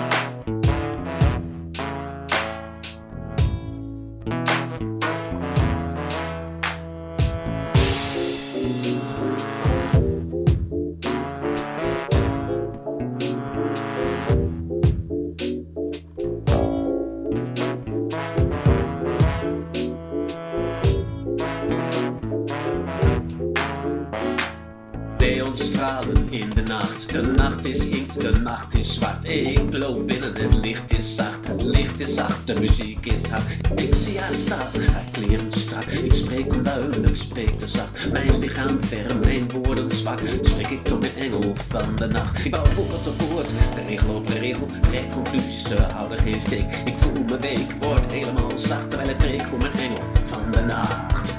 thank you neonstralen in de nacht. De nacht is inkt, de nacht is zwart. Ik loop binnen, het licht is zacht. Het licht is zacht, de muziek is hard. Ik zie haar staan, haar kleren strak. Ik spreek onduidelijk, spreek te zacht. Mijn lichaam ferm, mijn woorden zwak. Spreek ik door mijn engel van de nacht. Ik bouw woord op woord, regel op regel. Trek conclusies, hou de geest ik. Ik voel me week, word helemaal zacht. Terwijl ik preek voor mijn engel van de nacht.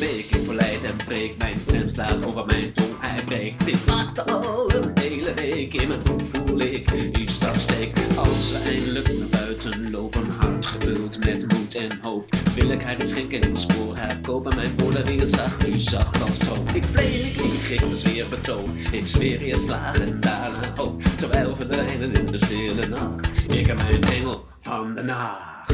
big Mijn stem slaat over mijn tong, hij breekt. Ik wacht al een hele week, in mijn broek voel ik iets dat steekt. Als we eindelijk naar buiten lopen, hart gevuld met moed en hoop. Wil ik haar iets schenken, spoor haar kopen. Mijn woorden weer zacht, nu zacht als stroom. Ik vleeg, ik lieg, ik bezweer betoon. Ik zweer eerst slagen en daarna hoop. Terwijl verdwijnen in de stille nacht. Ik en mijn engel van de nacht.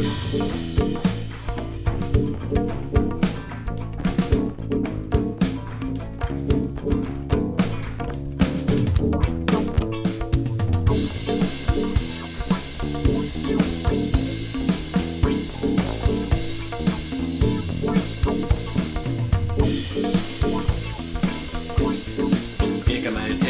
Giga Man.